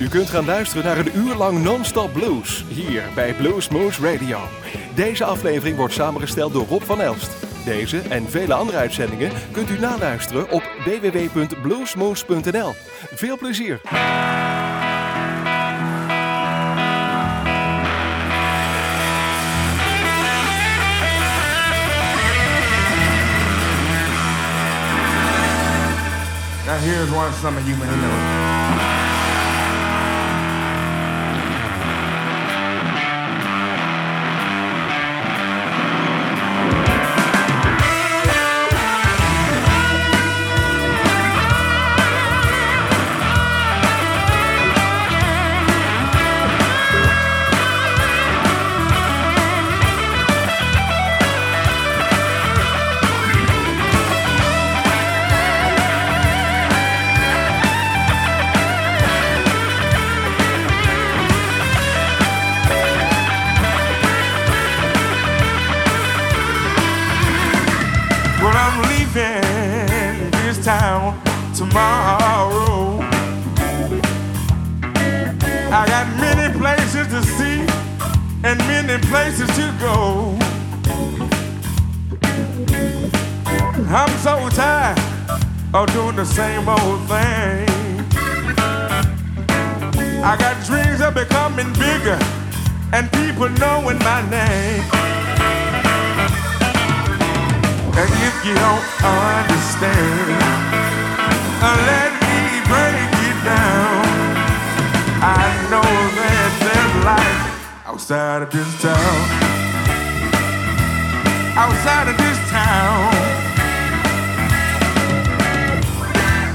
U kunt gaan luisteren naar een uur lang non-stop blues hier bij Blues Moose Radio. Deze aflevering wordt samengesteld door Rob van Elst. Deze en vele andere uitzendingen kunt u naluisteren op www.bluesmoose.nl. Veel plezier! Now here's one some of you may know. I know that there's life outside of this town. Outside of this town.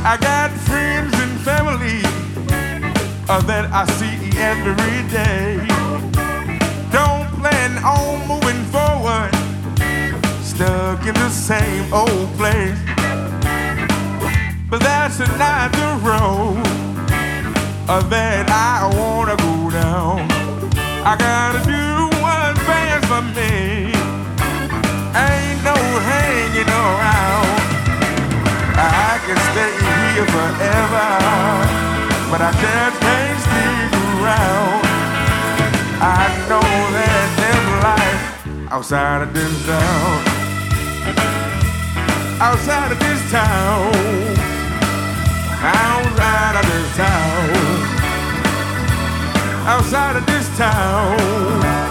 I got friends and family uh, that I see every day. Don't plan on moving forward stuck in the same old place. But that's not the road that I wanna go down. I gotta do what's best for me. Ain't no hanging around. I can stay here forever, but I just can't stick around. I know that there's life outside of this town outside of this town, outside of this town, outside of this town.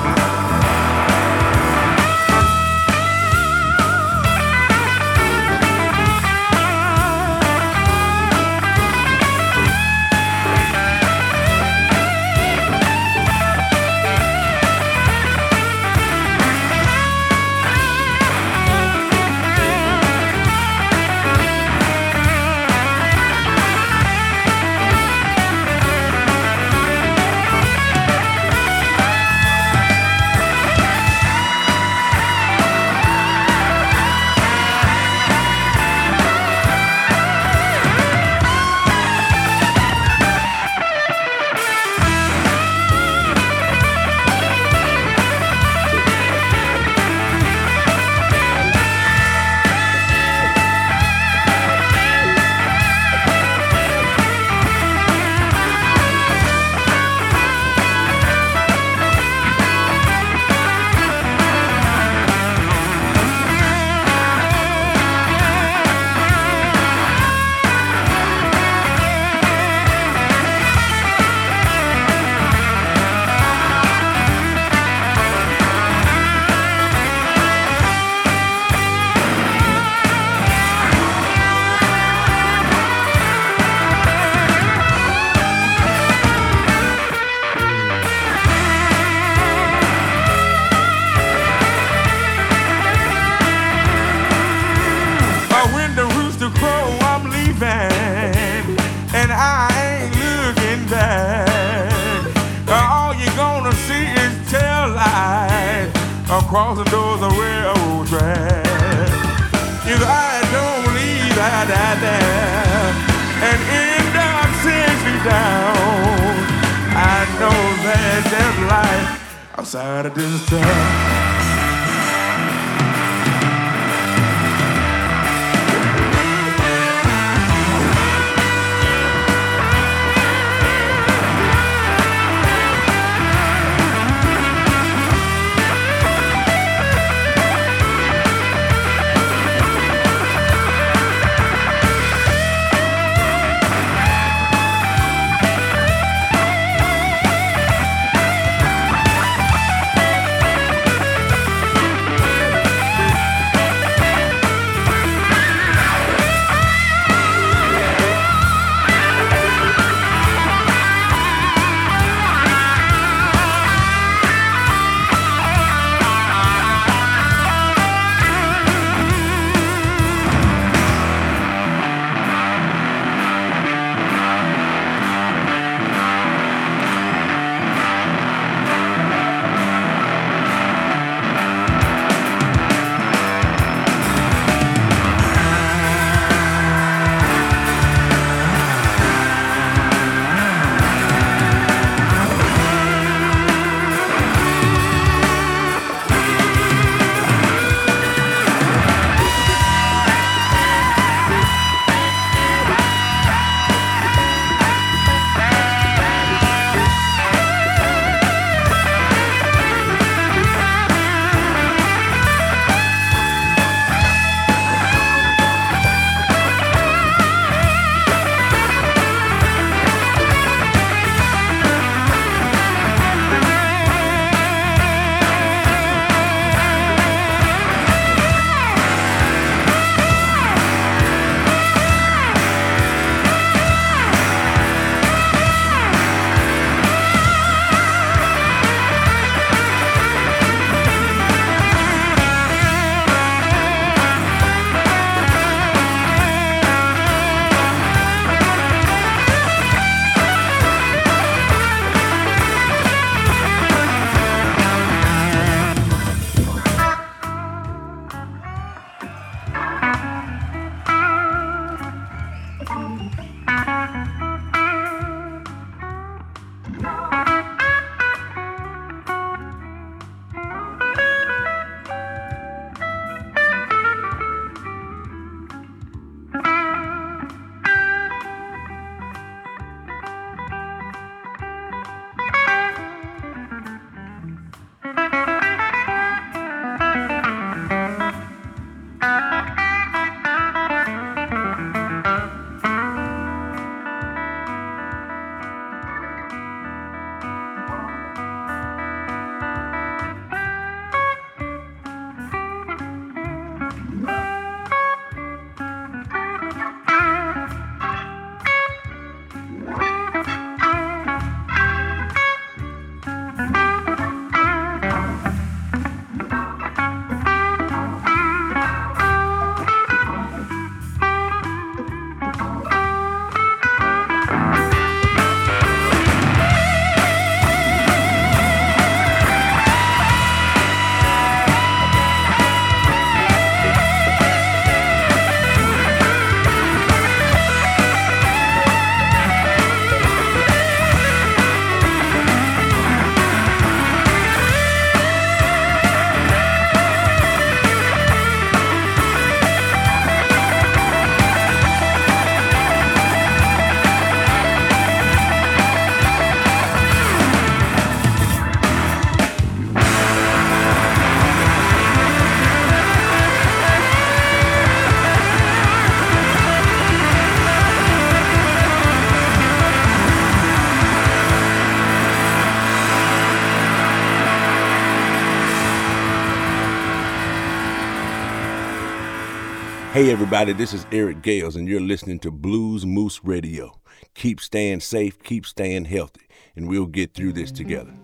Hey, everybody, this is Eric Gales, and you're listening to Blues Moose Radio. Keep staying safe, keep staying healthy, and we'll get through this together.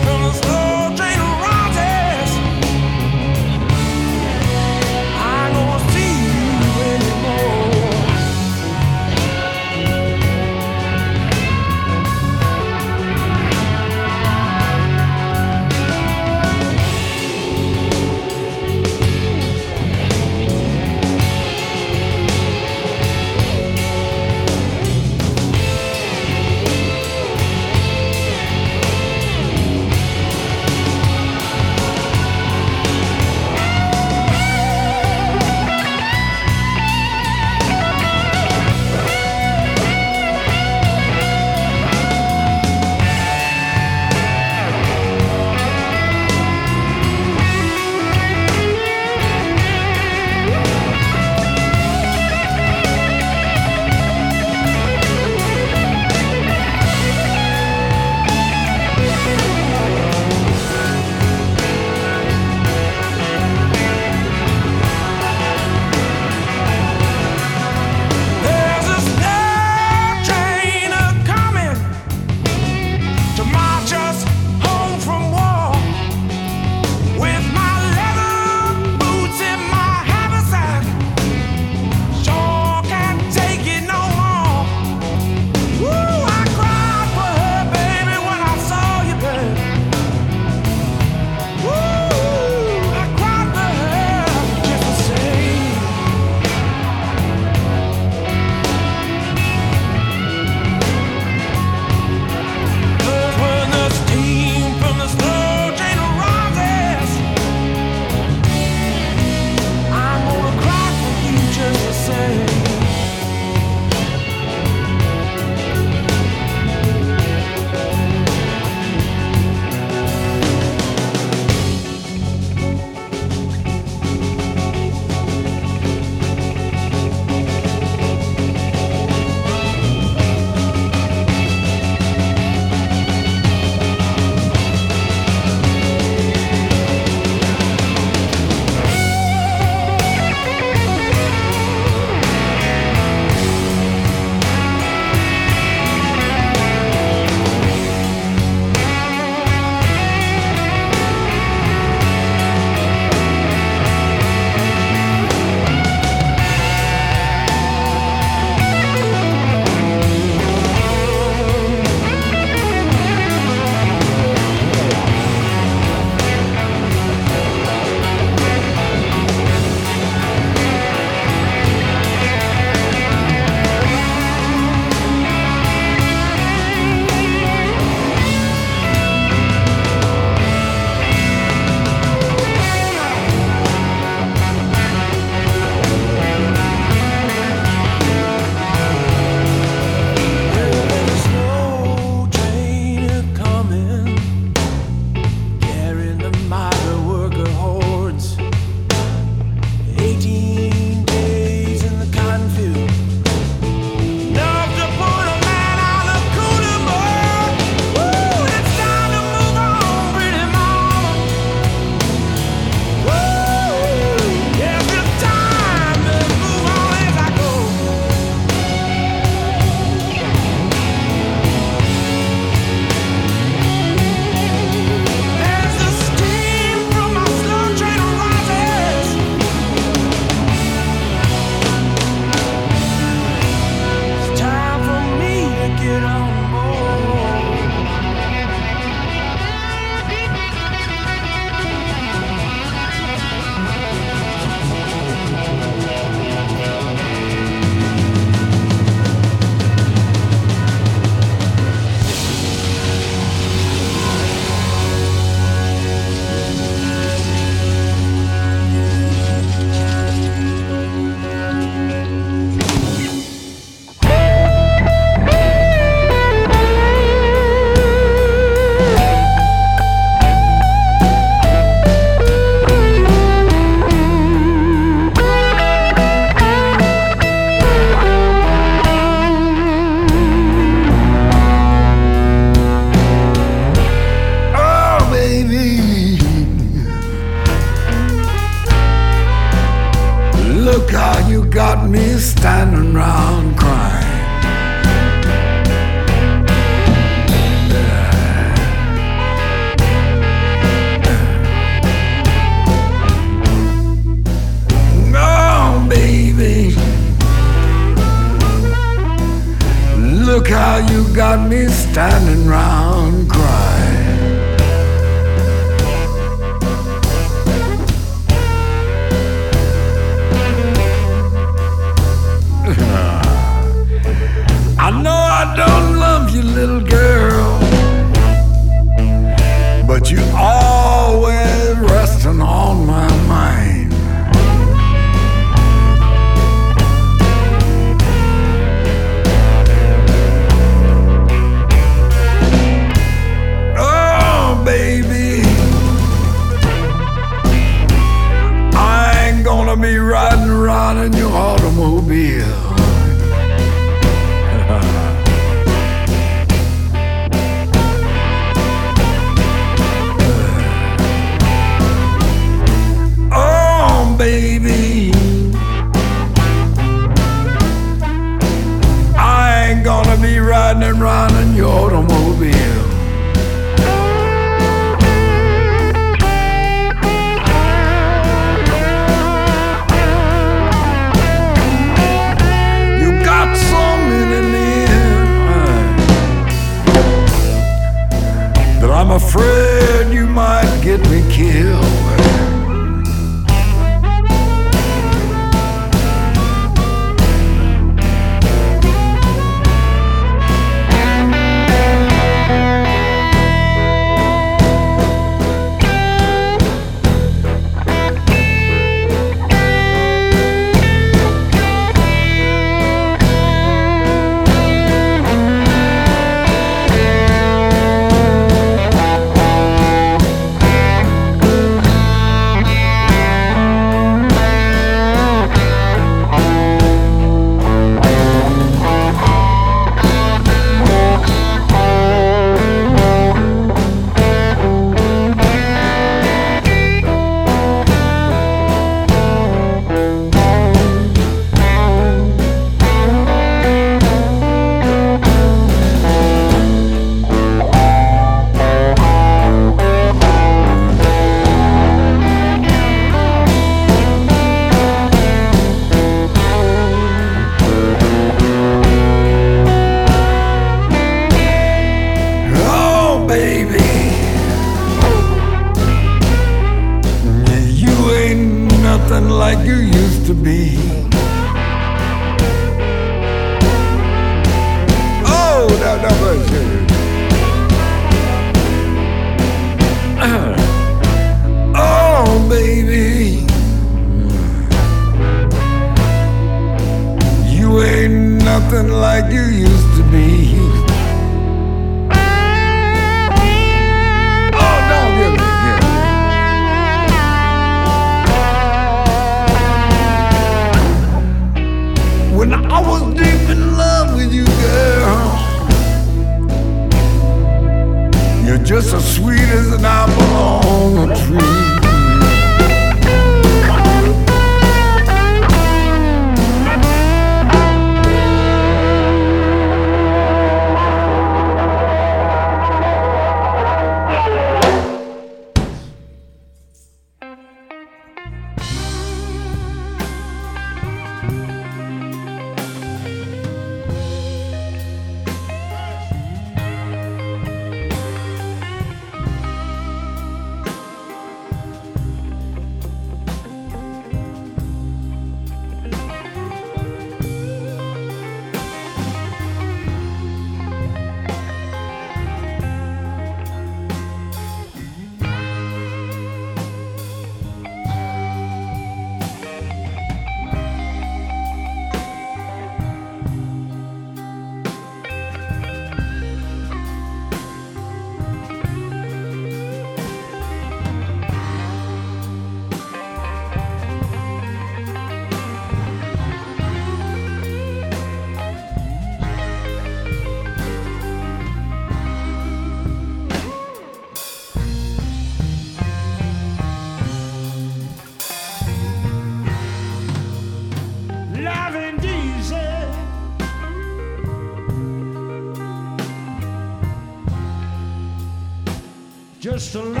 Just a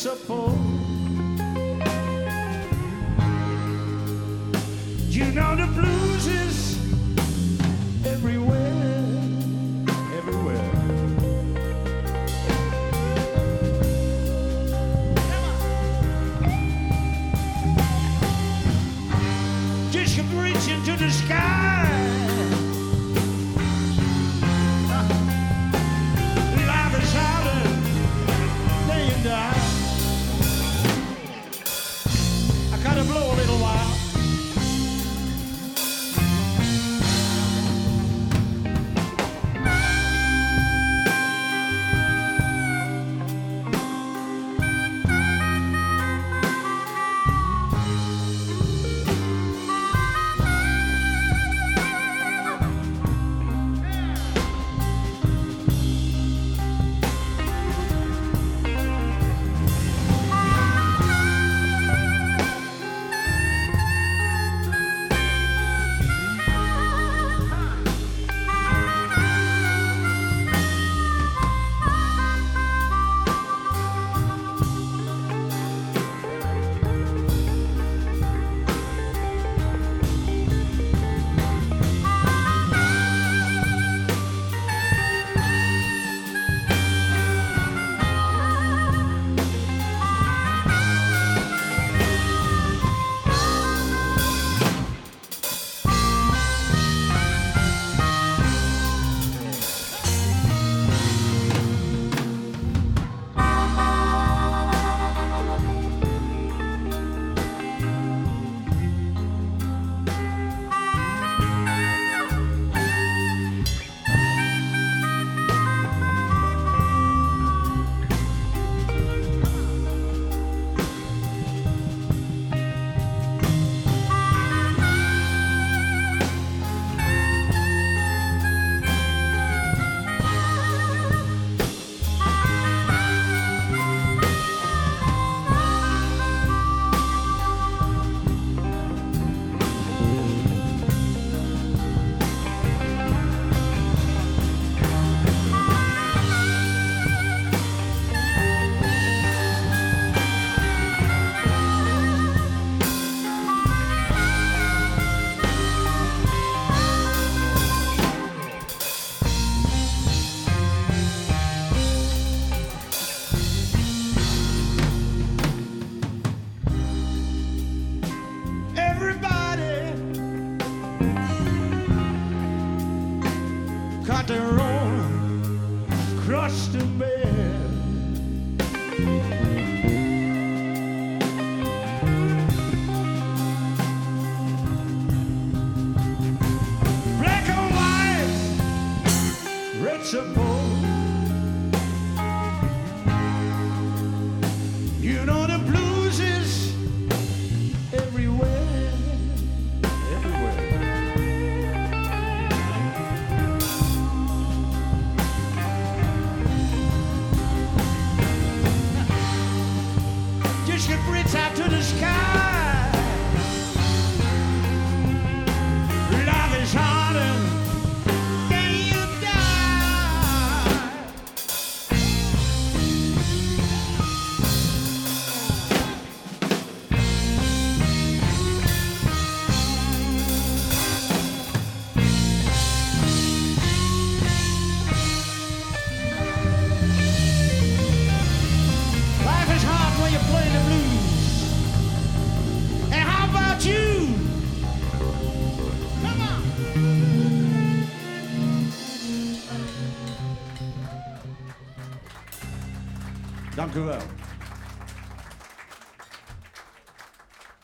suppose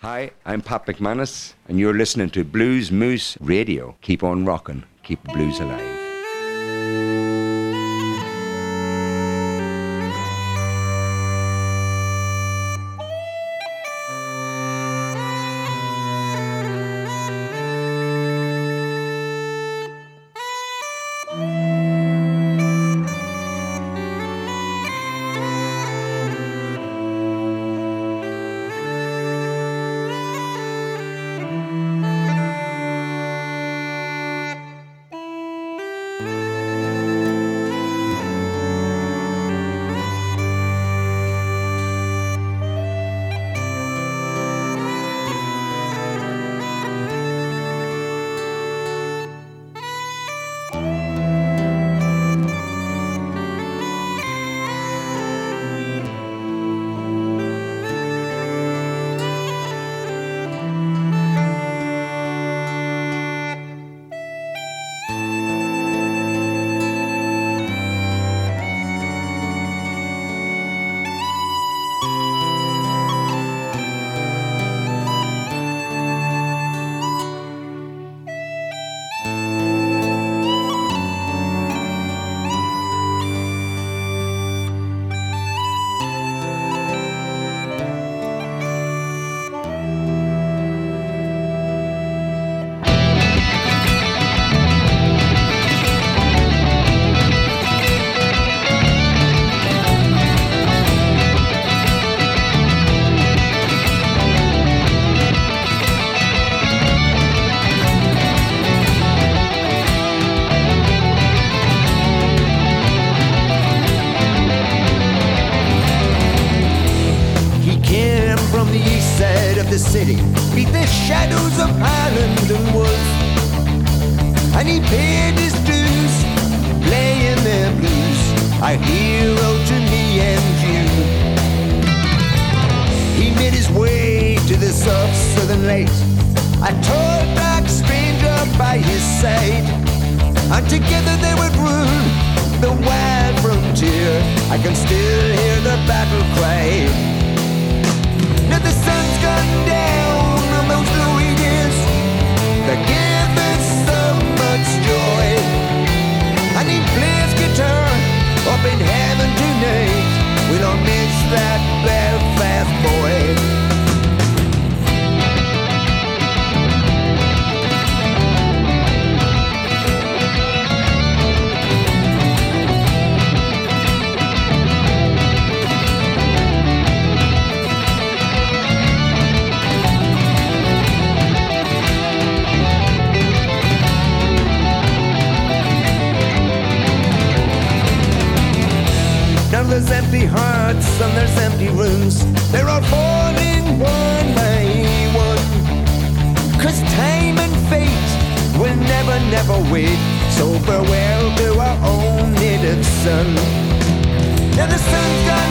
Hi, I'm Pat McManus, and you're listening to Blues Moose Radio. Keep on rocking, keep blues alive. halls and there's empty rooms. There are four in one by one. Cause time and fate will never, never wait. So farewell to our own native sun. And the sun's gone.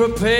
Be